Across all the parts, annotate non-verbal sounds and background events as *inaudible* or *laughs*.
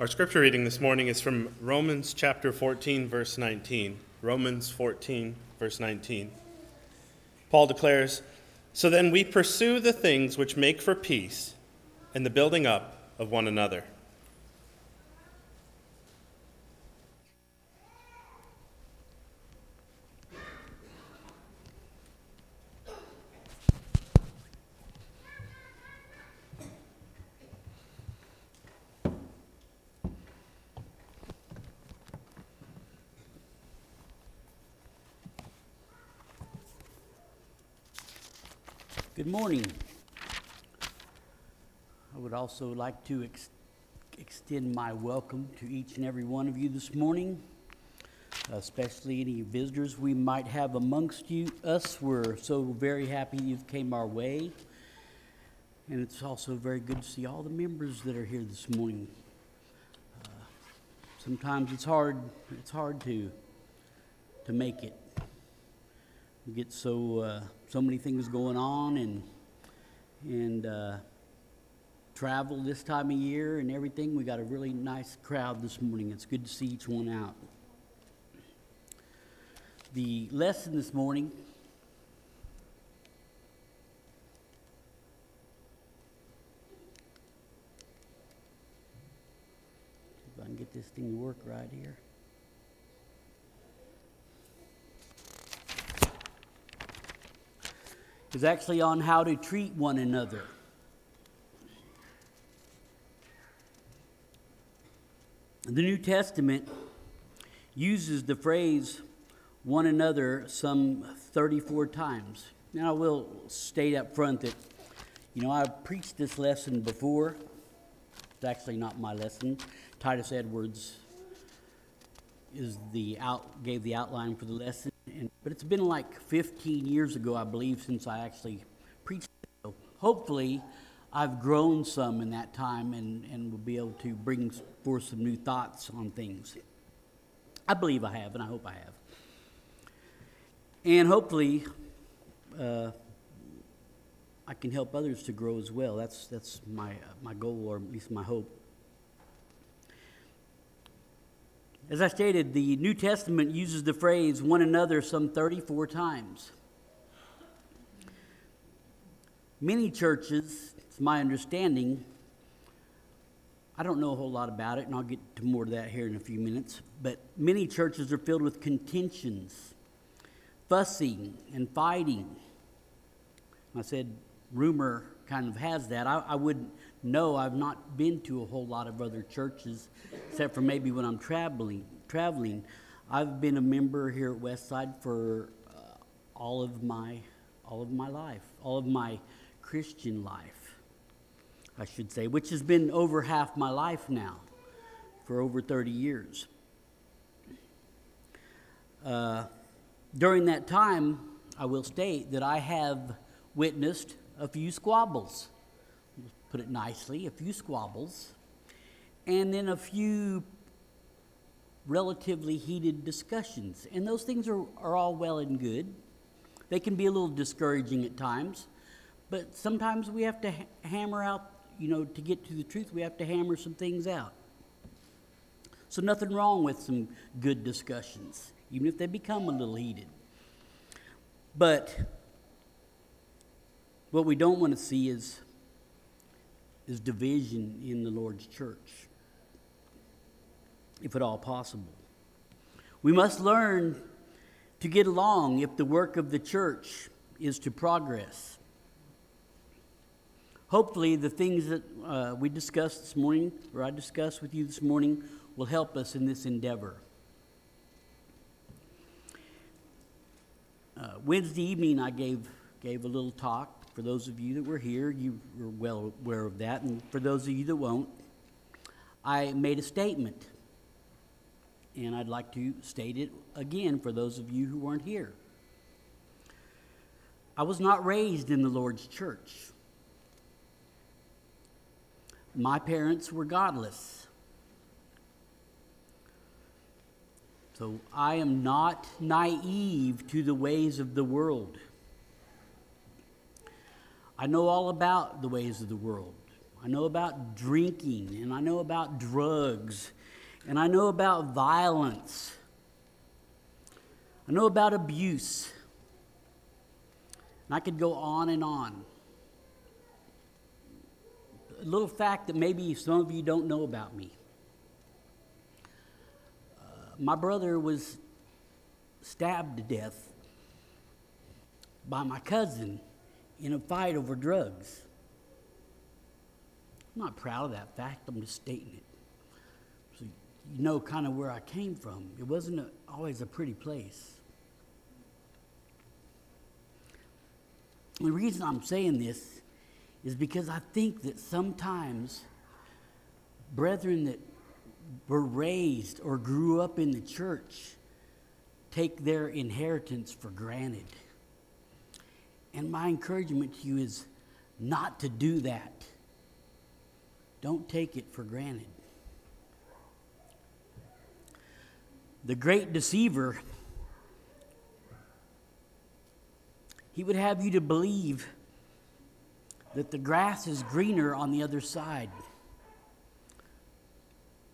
Our scripture reading this morning is from Romans chapter 14, verse 19. Romans 14, verse 19. Paul declares So then we pursue the things which make for peace and the building up of one another. Good morning. I would also like to ex- extend my welcome to each and every one of you this morning, especially any visitors we might have amongst you. Us, we're so very happy you came our way. And it's also very good to see all the members that are here this morning. Uh, sometimes it's hard, it's hard to, to make it. We get so uh, so many things going on and and uh, travel this time of year and everything. We got a really nice crowd this morning. It's good to see each one out. The lesson this morning. If I can get this thing to work right here. Is actually on how to treat one another. The New Testament uses the phrase one another some 34 times. Now, I will state up front that, you know, I've preached this lesson before. It's actually not my lesson. Titus Edwards is the out, gave the outline for the lesson. And, but it's been like 15 years ago, I believe, since I actually preached. So hopefully, I've grown some in that time and, and will be able to bring forth some new thoughts on things. I believe I have, and I hope I have. And hopefully, uh, I can help others to grow as well. That's, that's my, uh, my goal, or at least my hope. As I stated, the New Testament uses the phrase one another some 34 times. Many churches, it's my understanding, I don't know a whole lot about it, and I'll get to more of that here in a few minutes, but many churches are filled with contentions, fussing, and fighting. I said rumor kind of has that. I, I wouldn't no, I've not been to a whole lot of other churches, except for maybe when I'm traveling. Traveling, I've been a member here at Westside for uh, all of my all of my life, all of my Christian life, I should say, which has been over half my life now, for over 30 years. Uh, during that time, I will state that I have witnessed a few squabbles put it nicely, a few squabbles, and then a few relatively heated discussions. And those things are, are all well and good. They can be a little discouraging at times, but sometimes we have to ha- hammer out, you know, to get to the truth, we have to hammer some things out. So, nothing wrong with some good discussions, even if they become a little heated. But what we don't want to see is is division in the Lord's church, if at all possible. We must learn to get along if the work of the church is to progress. Hopefully, the things that uh, we discussed this morning, or I discussed with you this morning, will help us in this endeavor. Uh, Wednesday evening, I gave, gave a little talk for those of you that were here, you were well aware of that. And for those of you that won't, I made a statement. And I'd like to state it again for those of you who weren't here. I was not raised in the Lord's church. My parents were godless. So I am not naive to the ways of the world. I know all about the ways of the world. I know about drinking, and I know about drugs, and I know about violence. I know about abuse. And I could go on and on. A little fact that maybe some of you don't know about me. Uh, my brother was stabbed to death by my cousin in a fight over drugs. I'm not proud of that fact, I'm just stating it. So you know kind of where I came from. It wasn't a, always a pretty place. The reason I'm saying this is because I think that sometimes brethren that were raised or grew up in the church take their inheritance for granted. And my encouragement to you is not to do that. Don't take it for granted. The great deceiver, he would have you to believe that the grass is greener on the other side.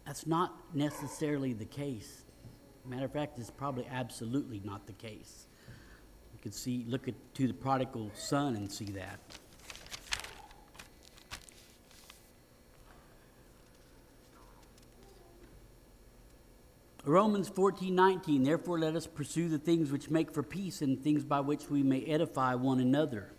That's not necessarily the case. Matter of fact, it's probably absolutely not the case. You can see, look at to the prodigal son and see that. Romans 14, 19, therefore let us pursue the things which make for peace and things by which we may edify one another.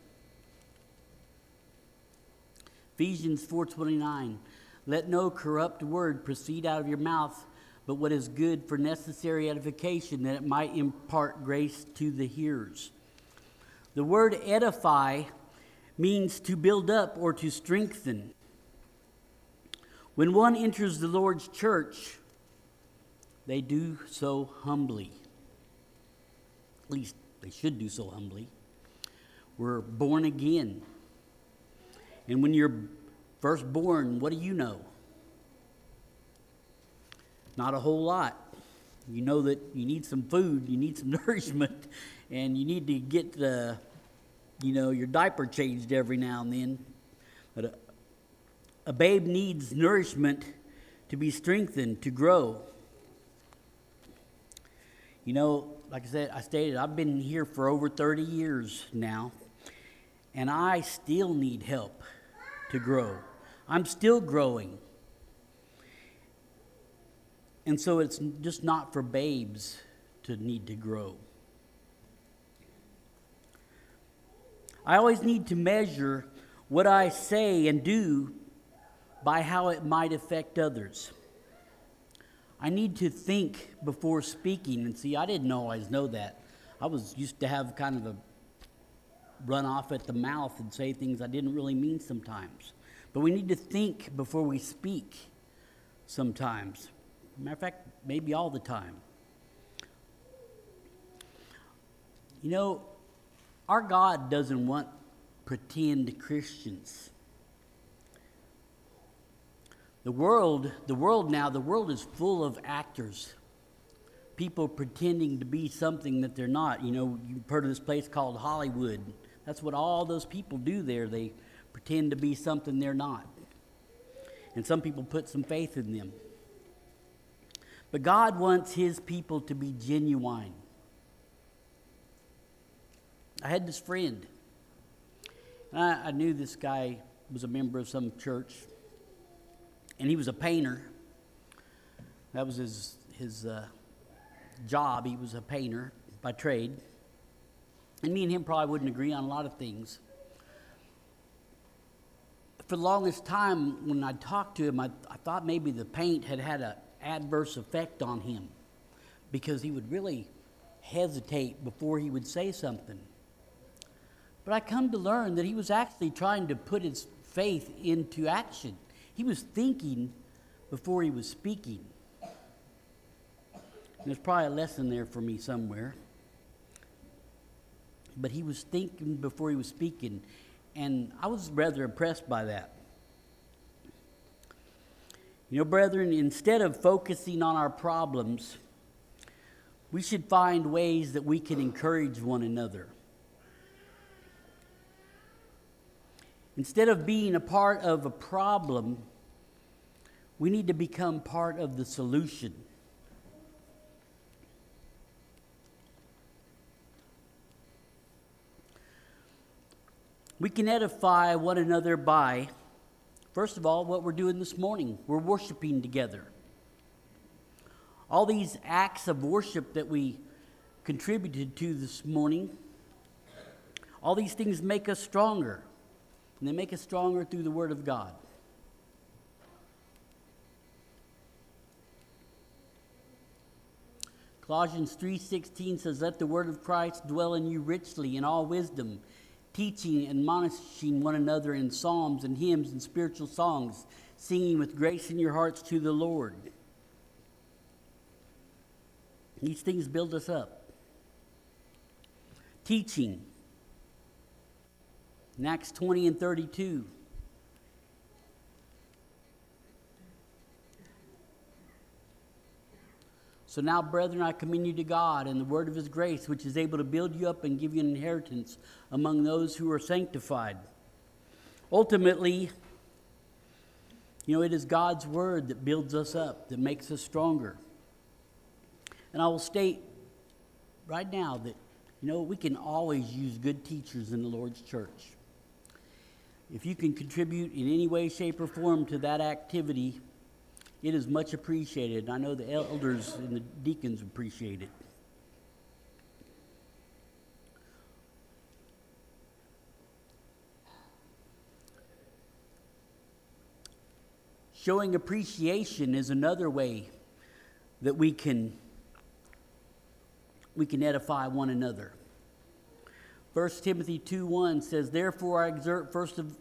Ephesians 4:29 Let no corrupt word proceed out of your mouth but what is good for necessary edification that it might impart grace to the hearers. The word edify means to build up or to strengthen. When one enters the Lord's church, they do so humbly. At least they should do so humbly. We're born again. And when you're first born, what do you know? Not a whole lot. You know that you need some food, you need some *laughs* nourishment, and you need to get the, you know, your diaper changed every now and then. But a, a babe needs nourishment to be strengthened, to grow. You know, like I said, I stated, I've been here for over 30 years now, and I still need help to grow. I'm still growing. And so it's just not for babes to need to grow. I always need to measure what I say and do by how it might affect others. I need to think before speaking. And see, I didn't always know that. I was used to have kind of a run off at the mouth and say things I didn't really mean sometimes. But we need to think before we speak sometimes. Matter of fact, maybe all the time. You know, our God doesn't want pretend Christians. The world, the world now, the world is full of actors. People pretending to be something that they're not. You know, you've heard of this place called Hollywood. That's what all those people do there. They pretend to be something they're not. And some people put some faith in them. But God wants his people to be genuine. I had this friend. I, I knew this guy was a member of some church and he was a painter. That was his, his uh, job. He was a painter by trade. And me and him probably wouldn't agree on a lot of things. For the longest time, when I talked to him, I, I thought maybe the paint had had an adverse effect on him because he would really hesitate before he would say something. But I come to learn that he was actually trying to put his faith into action. He was thinking before he was speaking. There's probably a lesson there for me somewhere. But he was thinking before he was speaking, and I was rather impressed by that. You know, brethren, instead of focusing on our problems, we should find ways that we can encourage one another. Instead of being a part of a problem, we need to become part of the solution. We can edify one another by, first of all, what we're doing this morning. We're worshiping together. All these acts of worship that we contributed to this morning, all these things make us stronger. And they make us stronger through the Word of God. Colossians 3:16 says let the word of Christ dwell in you richly in all wisdom teaching and admonishing one another in psalms and hymns and spiritual songs singing with grace in your hearts to the Lord. These things build us up. Teaching in Acts 20 and 32. So now, brethren, I commend you to God and the word of his grace, which is able to build you up and give you an inheritance among those who are sanctified. Ultimately, you know, it is God's word that builds us up, that makes us stronger. And I will state right now that, you know, we can always use good teachers in the Lord's church. If you can contribute in any way, shape, or form to that activity, it is much appreciated. I know the elders and the deacons appreciate it. Showing appreciation is another way that we can we can edify one another. 1 Timothy 2 1 says, Therefore I exert first of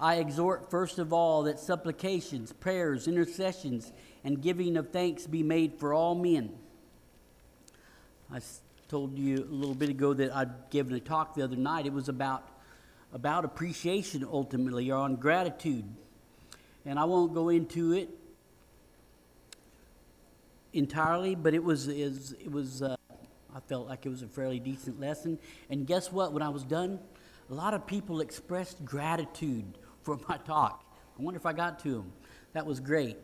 I exhort first of all that supplications, prayers, intercessions, and giving of thanks be made for all men. I told you a little bit ago that I'd given a talk the other night. It was about, about appreciation ultimately, or on gratitude. And I won't go into it entirely, but it was, it was uh, I felt like it was a fairly decent lesson. And guess what? When I was done, a lot of people expressed gratitude for my talk. I wonder if I got to them. That was great.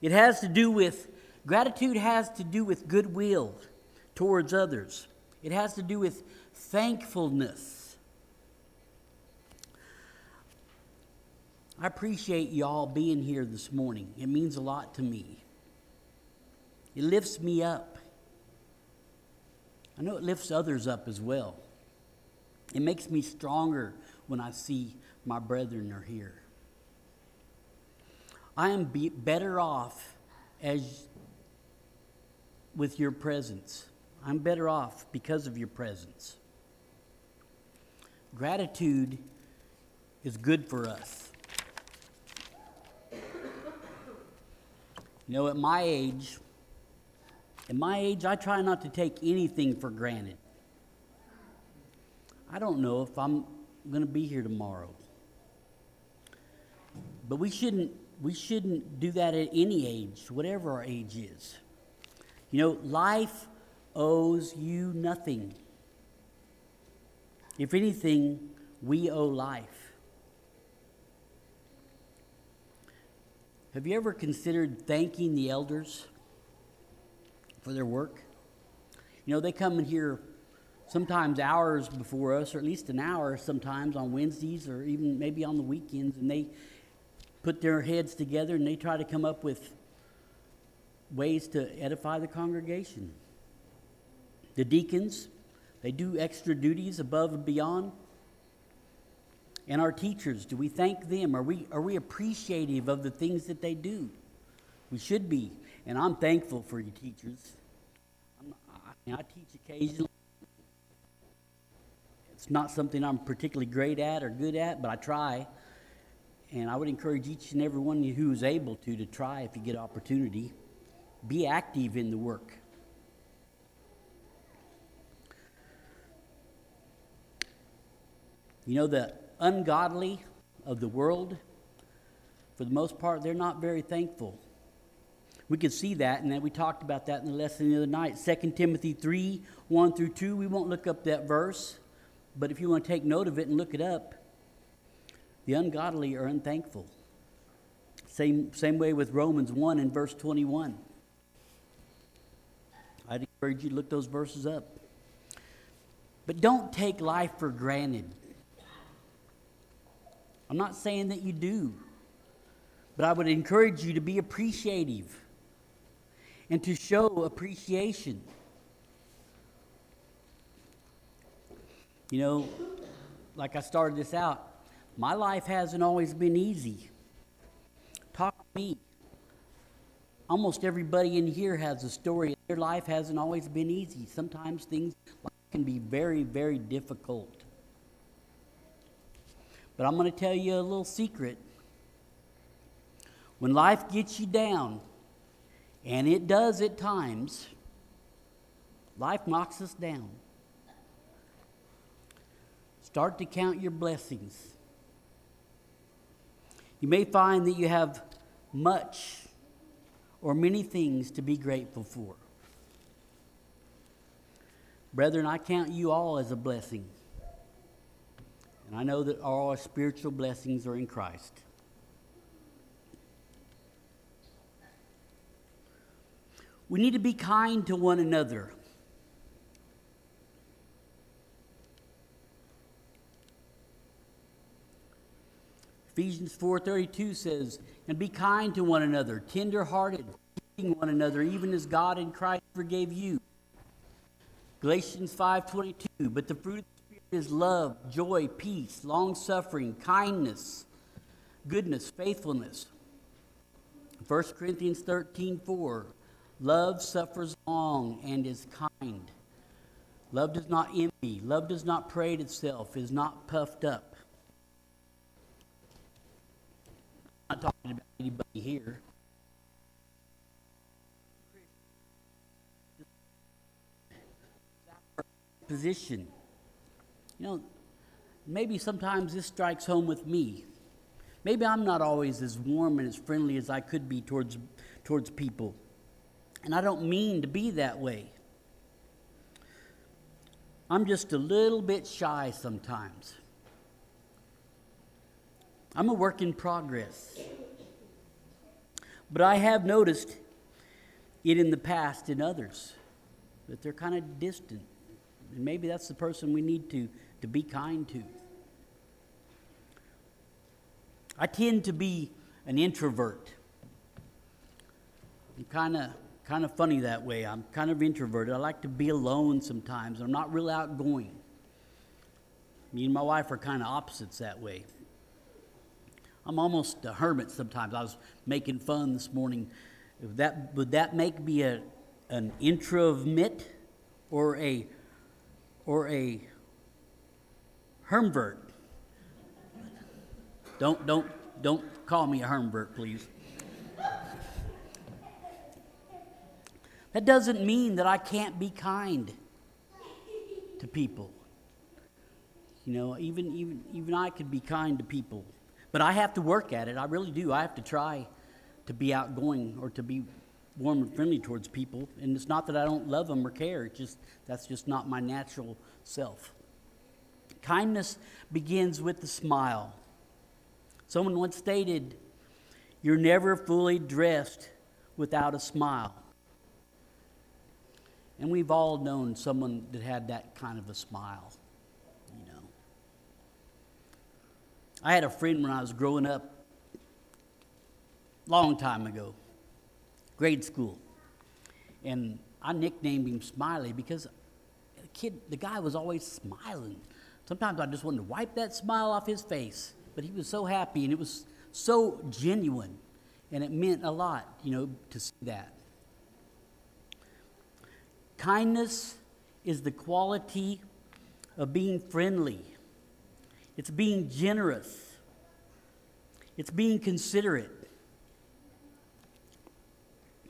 It has to do with, gratitude has to do with goodwill towards others, it has to do with thankfulness. I appreciate y'all being here this morning. It means a lot to me. It lifts me up. I know it lifts others up as well. It makes me stronger when I see my brethren are here. I am be better off as with your presence. I'm better off because of your presence. Gratitude is good for us. You know, at my age, at my age, I try not to take anything for granted. I don't know if I'm going to be here tomorrow. But we shouldn't, we shouldn't do that at any age, whatever our age is. You know, life owes you nothing. If anything, we owe life. Have you ever considered thanking the elders for their work? You know, they come in here sometimes hours before us, or at least an hour sometimes on Wednesdays or even maybe on the weekends, and they put their heads together and they try to come up with ways to edify the congregation. The deacons, they do extra duties above and beyond. And our teachers, do we thank them? Are we, are we appreciative of the things that they do? We should be. And I'm thankful for you teachers. I, I teach occasionally. It's not something I'm particularly great at or good at, but I try. And I would encourage each and every one of you who is able to to try if you get opportunity. Be active in the work. You know, the ungodly of the world, for the most part, they're not very thankful. We can see that, and then we talked about that in the lesson the other night. 2 Timothy 3 1 through 2. We won't look up that verse But if you want to take note of it and look it up, the ungodly are unthankful. Same, same way with Romans 1 and verse 21. I'd encourage you to look those verses up. But don't take life for granted. I'm not saying that you do, but I would encourage you to be appreciative and to show appreciation. You know, like I started this out, my life hasn't always been easy. Talk to me. Almost everybody in here has a story. Their life hasn't always been easy. Sometimes things can be very, very difficult. But I'm going to tell you a little secret. When life gets you down, and it does at times, life knocks us down. Start to count your blessings. You may find that you have much or many things to be grateful for. Brethren, I count you all as a blessing. And I know that all our spiritual blessings are in Christ. We need to be kind to one another. Ephesians 4:32 says, "And be kind to one another, tender-hearted, forgiving one another, even as God in Christ forgave you." Galatians 5:22, "But the fruit of the Spirit is love, joy, peace, long-suffering, kindness, goodness, faithfulness." 1 Corinthians 13:4, "Love suffers long and is kind." Love does not envy. Love does not parade itself, is not puffed up. not talking about anybody here. Position. You know, maybe sometimes this strikes home with me. Maybe I'm not always as warm and as friendly as I could be towards, towards people. And I don't mean to be that way. I'm just a little bit shy sometimes. I'm a work in progress. But I have noticed it in the past in others that they're kind of distant. And maybe that's the person we need to, to be kind to. I tend to be an introvert. I'm kind of kind of funny that way. I'm kind of introverted. I like to be alone sometimes. I'm not real outgoing. Me and my wife are kind of opposites that way. I'm almost a hermit sometimes. I was making fun this morning. Would that, would that make me a, an introvert or a, or a hermvert? Don't, don't, don't call me a hermvert, please. That doesn't mean that I can't be kind to people. You know, even, even, even I could be kind to people. But I have to work at it. I really do. I have to try to be outgoing or to be warm and friendly towards people. And it's not that I don't love them or care. It's just that's just not my natural self. Kindness begins with the smile. Someone once stated, "You're never fully dressed without a smile." And we've all known someone that had that kind of a smile. I had a friend when I was growing up, long time ago, grade school, and I nicknamed him Smiley because the kid, the guy was always smiling. Sometimes I just wanted to wipe that smile off his face, but he was so happy and it was so genuine, and it meant a lot, you know, to see that. Kindness is the quality of being friendly it's being generous, it's being considerate.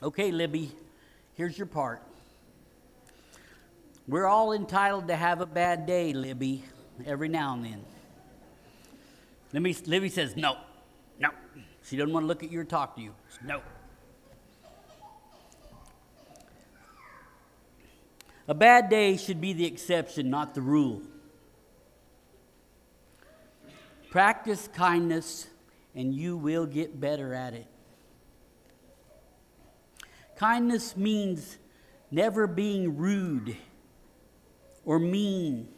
Okay, Libby, here's your part. We're all entitled to have a bad day, Libby, every now and then. Libby, Libby says, no, no. She doesn't want to look at you or talk to you. No. A bad day should be the exception, not the rule. Practice kindness, and you will get better at it. Kindness means never being rude or mean.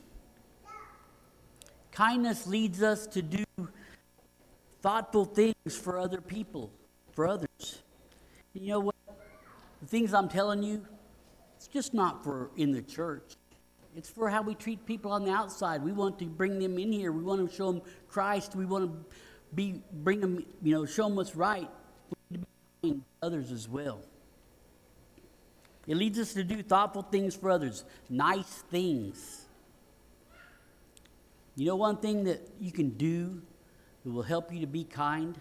Kindness leads us to do thoughtful things for other people, for others. You know what? The things I'm telling you, it's just not for in the church. It's for how we treat people on the outside. We want to bring them in here. We want to show them Christ. We want to be bring them, you know, show them what's right. We need to be others as well. It leads us to do thoughtful things for others, nice things. You know one thing that you can do that will help you to be kind?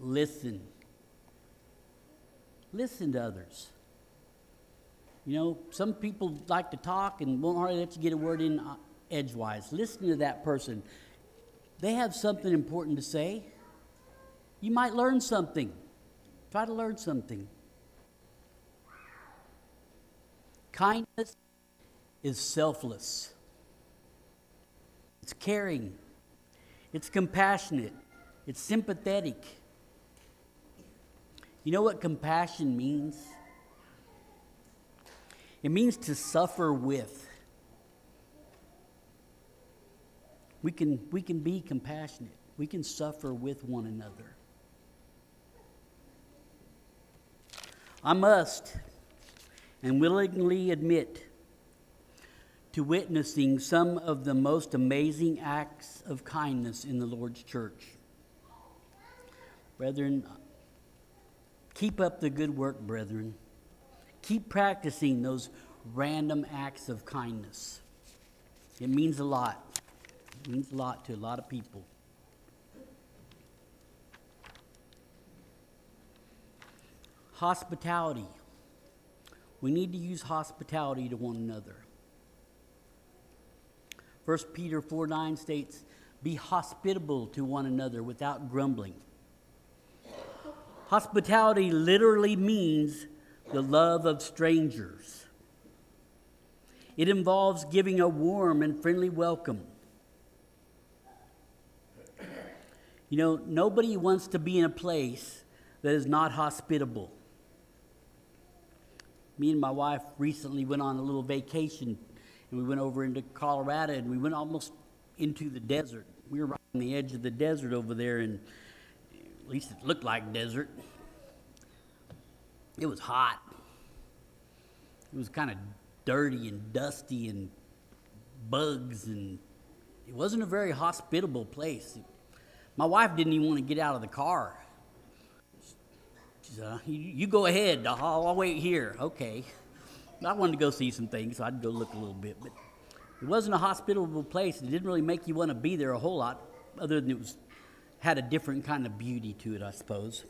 Listen. Listen to others. You know, some people like to talk and won't hardly let you get a word in uh, edgewise. Listen to that person. They have something important to say. You might learn something. Try to learn something. Kindness is selfless, it's caring, it's compassionate, it's sympathetic. You know what compassion means? It means to suffer with. We can, we can be compassionate. We can suffer with one another. I must and willingly admit to witnessing some of the most amazing acts of kindness in the Lord's church. Brethren, keep up the good work, brethren. Keep practicing those random acts of kindness. It means a lot. It means a lot to a lot of people. Hospitality. We need to use hospitality to one another. 1 Peter 4 9 states, Be hospitable to one another without grumbling. Hospitality literally means the love of strangers. It involves giving a warm and friendly welcome. You know, nobody wants to be in a place that is not hospitable. Me and my wife recently went on a little vacation and we went over into Colorado and we went almost into the desert. We were right on the edge of the desert over there, and at least it looked like desert. It was hot. It was kind of dirty and dusty and bugs, and it wasn't a very hospitable place. My wife didn't even want to get out of the car. She said, uh, you, go ahead, I'll, I'll wait here. Okay. I wanted to go see some things, so I'd go look a little bit. But it wasn't a hospitable place. It didn't really make you want to be there a whole lot, other than it was had a different kind of beauty to it, I suppose.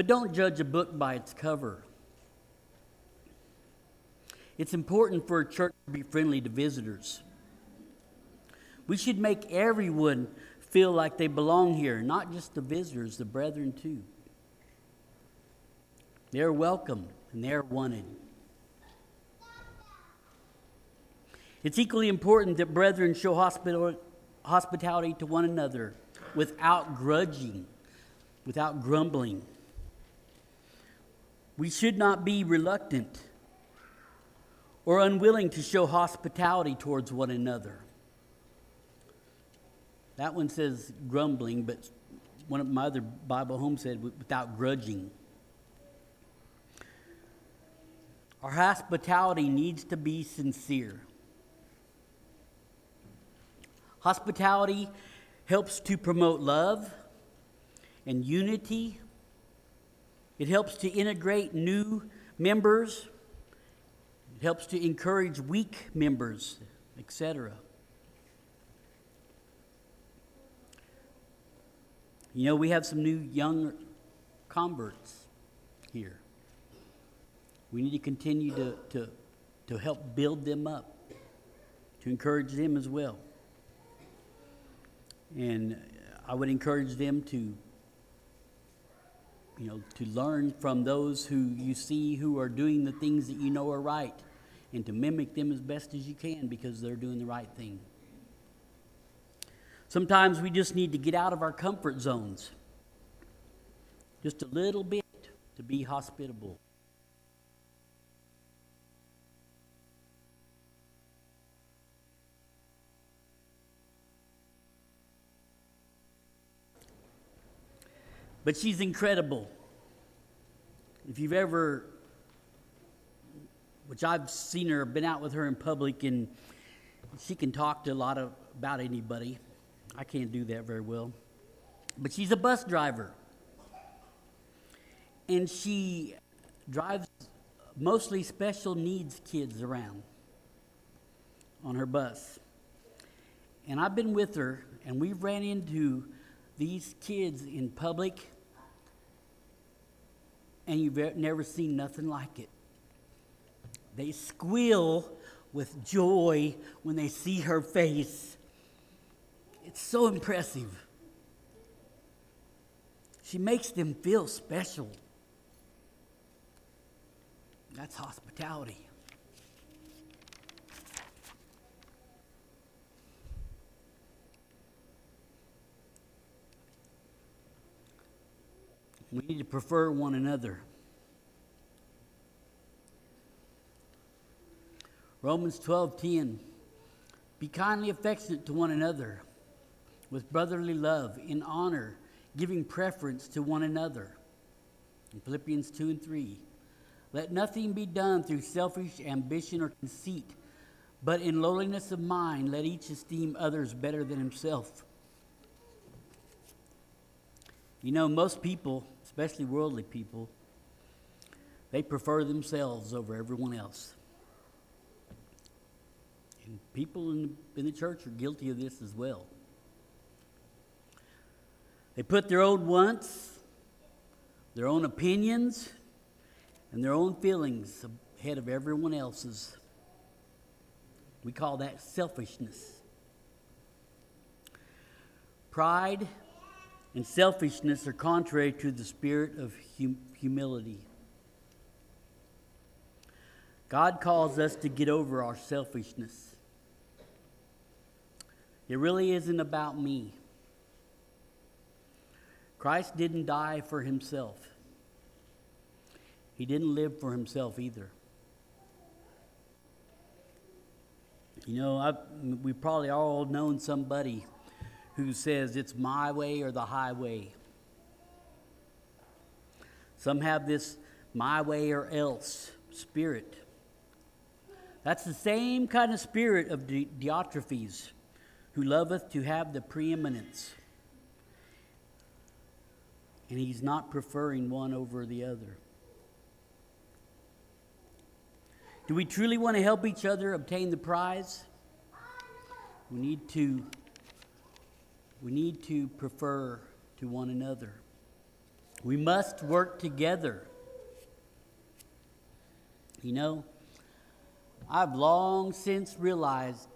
But don't judge a book by its cover. It's important for a church to be friendly to visitors. We should make everyone feel like they belong here, not just the visitors, the brethren too. They're welcome and they're wanted. It's equally important that brethren show hospitality to one another without grudging, without grumbling. We should not be reluctant or unwilling to show hospitality towards one another. That one says grumbling, but one of my other Bible homes said without grudging. Our hospitality needs to be sincere. Hospitality helps to promote love and unity. It helps to integrate new members. It helps to encourage weak members, etc. You know, we have some new young converts here. We need to continue to, to, to help build them up, to encourage them as well. And I would encourage them to, you know, to learn from those who you see who are doing the things that you know are right and to mimic them as best as you can because they're doing the right thing. Sometimes we just need to get out of our comfort zones just a little bit to be hospitable. But she's incredible. If you've ever, which I've seen her, been out with her in public, and she can talk to a lot of, about anybody. I can't do that very well. But she's a bus driver. And she drives mostly special needs kids around on her bus. And I've been with her, and we've ran into these kids in public, and you've never seen nothing like it. They squeal with joy when they see her face. It's so impressive. She makes them feel special. That's hospitality. We need to prefer one another. Romans 12:10 Be kindly affectionate to one another with brotherly love in honor, giving preference to one another. In Philippians 2 and 3 Let nothing be done through selfish ambition or conceit, but in lowliness of mind let each esteem others better than himself. You know, most people, especially worldly people, they prefer themselves over everyone else. And people in, in the church are guilty of this as well. They put their own wants, their own opinions, and their own feelings ahead of everyone else's. We call that selfishness. Pride and selfishness are contrary to the spirit of hum- humility. God calls us to get over our selfishness. It really isn't about me. Christ didn't die for himself, he didn't live for himself either. You know, I've, we've probably all known somebody who says it's my way or the highway. Some have this my way or else spirit. That's the same kind of spirit of Di- Diotrephes, who loveth to have the preeminence. And he's not preferring one over the other. Do we truly want to help each other obtain the prize? We need to we need to prefer to one another. We must work together. You know, I've long since realized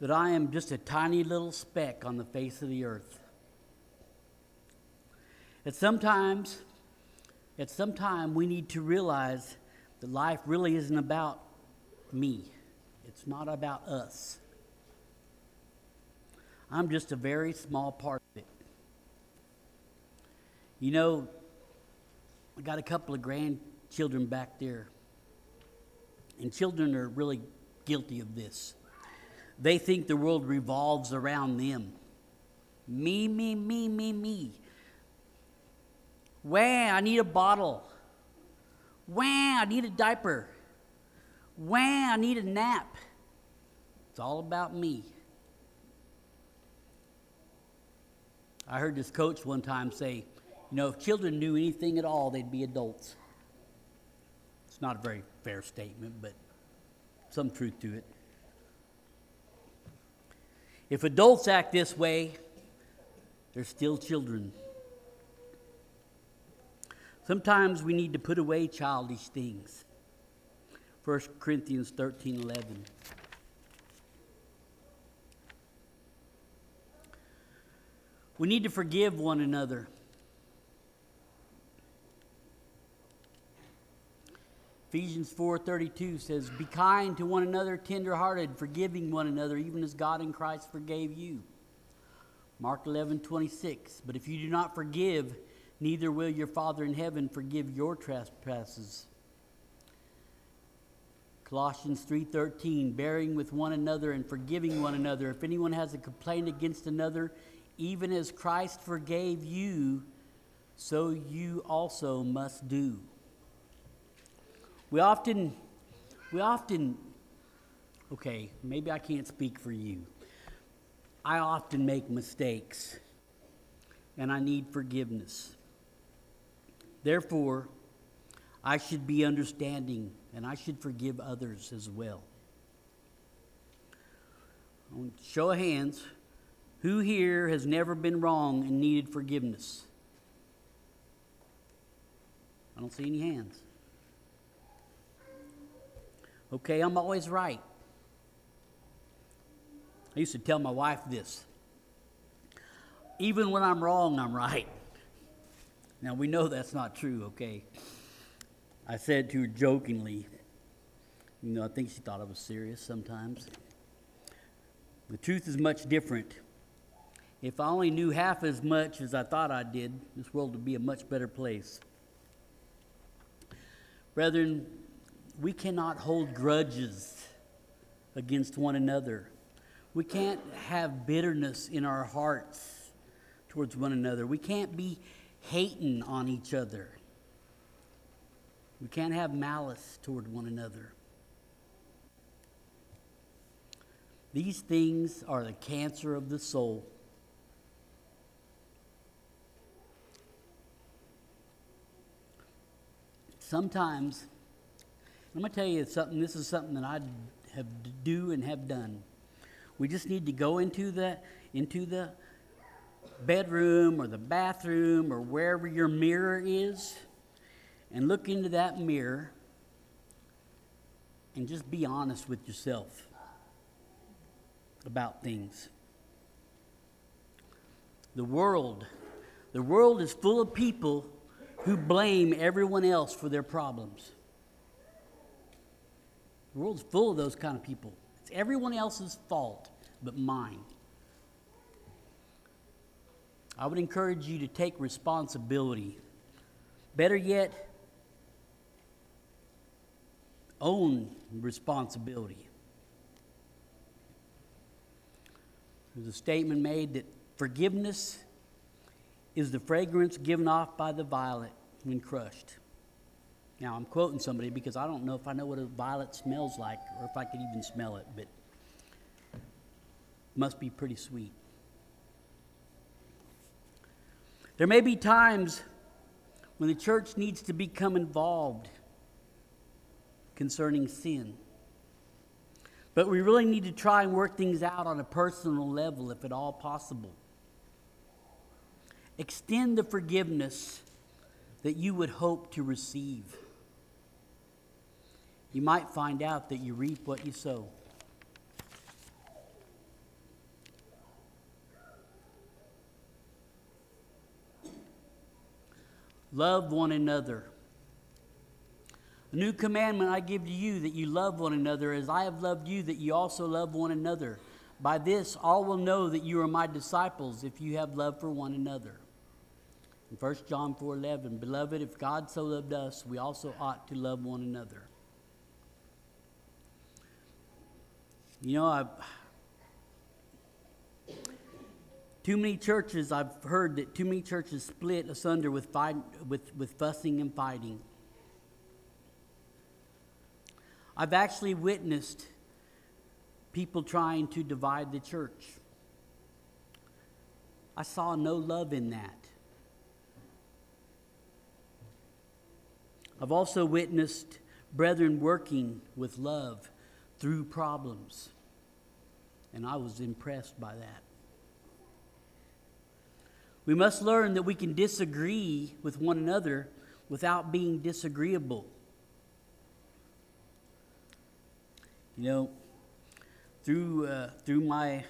that I am just a tiny little speck on the face of the earth. At sometimes, at some time, we need to realize that life really isn't about me. It's not about us. I'm just a very small part of it. You know, I got a couple of grandchildren back there, and children are really guilty of this. They think the world revolves around them. Me, me, me, me, me. Wah, I need a bottle. Wah, I need a diaper. Wah, I need a nap. It's all about me. I heard this coach one time say, you know, if children knew anything at all, they'd be adults. It's not a very fair statement, but some truth to it. If adults act this way, they're still children. Sometimes we need to put away childish things. 1 Corinthians 13 11. We need to forgive one another. Ephesians 4:32 says, "Be kind to one another, tender-hearted, forgiving one another, even as God in Christ forgave you." Mark 11:26, "But if you do not forgive, neither will your Father in heaven forgive your trespasses." Colossians 3:13, "Bearing with one another and forgiving one another. If anyone has a complaint against another, even as Christ forgave you, so you also must do." We often, we often, okay, maybe I can't speak for you. I often make mistakes and I need forgiveness. Therefore, I should be understanding and I should forgive others as well. Show of hands, who here has never been wrong and needed forgiveness? I don't see any hands. Okay, I'm always right. I used to tell my wife this. Even when I'm wrong, I'm right. Now, we know that's not true, okay? I said to her jokingly, you know, I think she thought I was serious sometimes. The truth is much different. If I only knew half as much as I thought I did, this world would be a much better place. Brethren, we cannot hold grudges against one another. We can't have bitterness in our hearts towards one another. We can't be hating on each other. We can't have malice toward one another. These things are the cancer of the soul. Sometimes I'm going to tell you something. This is something that I have do and have done. We just need to go into the into the bedroom or the bathroom or wherever your mirror is and look into that mirror and just be honest with yourself about things. The world, the world is full of people who blame everyone else for their problems. The world's full of those kind of people. It's everyone else's fault but mine. I would encourage you to take responsibility. Better yet, own responsibility. There's a statement made that forgiveness is the fragrance given off by the violet when crushed. Now, I'm quoting somebody because I don't know if I know what a violet smells like or if I could even smell it, but it must be pretty sweet. There may be times when the church needs to become involved concerning sin. But we really need to try and work things out on a personal level, if at all possible. Extend the forgiveness that you would hope to receive you might find out that you reap what you sow. Love one another. A new commandment I give to you that you love one another as I have loved you, that you also love one another. By this, all will know that you are my disciples if you have love for one another. In 1 John 4 11, Beloved, if God so loved us, we also ought to love one another. You know, I've too many churches. I've heard that too many churches split asunder with fight, with with fussing and fighting. I've actually witnessed people trying to divide the church. I saw no love in that. I've also witnessed brethren working with love through problems. And I was impressed by that. We must learn that we can disagree with one another without being disagreeable. You know, through, uh, through my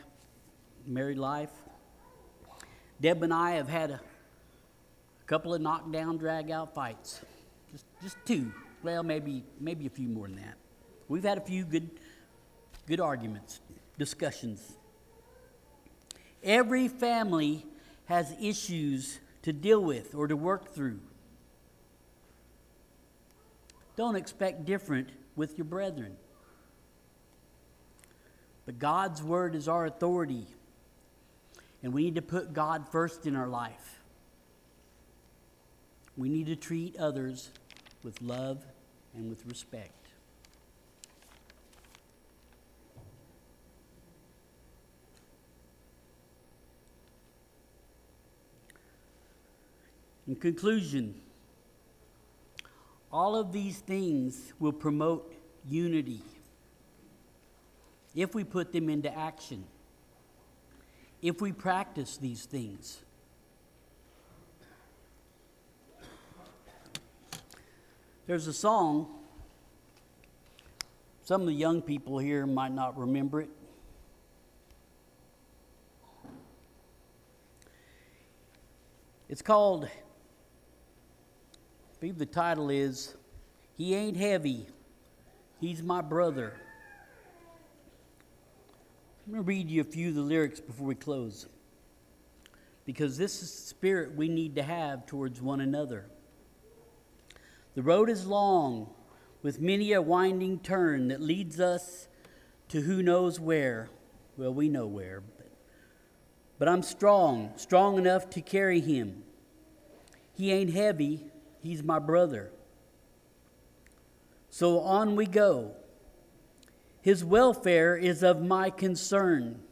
married life, Deb and I have had a, couple of knockdown, drag out fights. Just, two. Well, maybe, maybe a few more than that. We've had a few good, good arguments, discussions. Every family has issues to deal with or to work through. Don't expect different with your brethren. But God's word is our authority, and we need to put God first in our life. We need to treat others with love and with respect. In conclusion, all of these things will promote unity if we put them into action, if we practice these things. There's a song, some of the young people here might not remember it. It's called, I believe the title is, He Ain't Heavy, He's My Brother. I'm going to read you a few of the lyrics before we close. Because this is the spirit we need to have towards one another. The road is long, with many a winding turn that leads us to who knows where. Well, we know where, but, but I'm strong, strong enough to carry him. He ain't heavy, he's my brother. So on we go. His welfare is of my concern.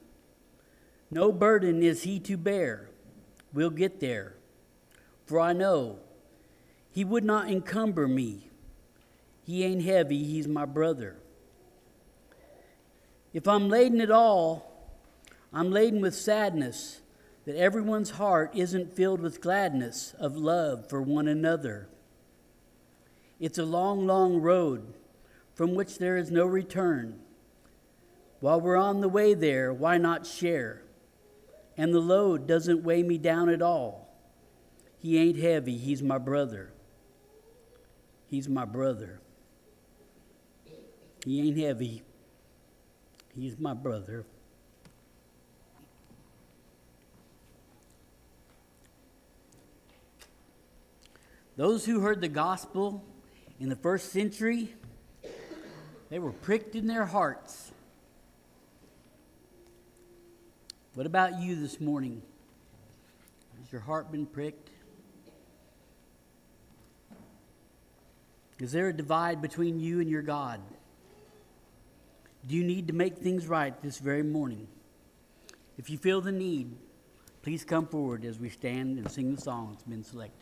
No burden is he to bear. We'll get there. For I know he would not encumber me. He ain't heavy, he's my brother. If I'm laden at all, I'm laden with sadness that everyone's heart isn't filled with gladness of love for one another. It's a long, long road from which there is no return. While we're on the way there, why not share? And the load doesn't weigh me down at all. He ain't heavy, he's my brother. He's my brother. He ain't heavy. He's my brother. Those who heard the gospel in the first century, they were pricked in their hearts. What about you this morning? Has your heart been pricked? Is there a divide between you and your God? Do you need to make things right this very morning? If you feel the need, please come forward as we stand and sing the song that's been selected.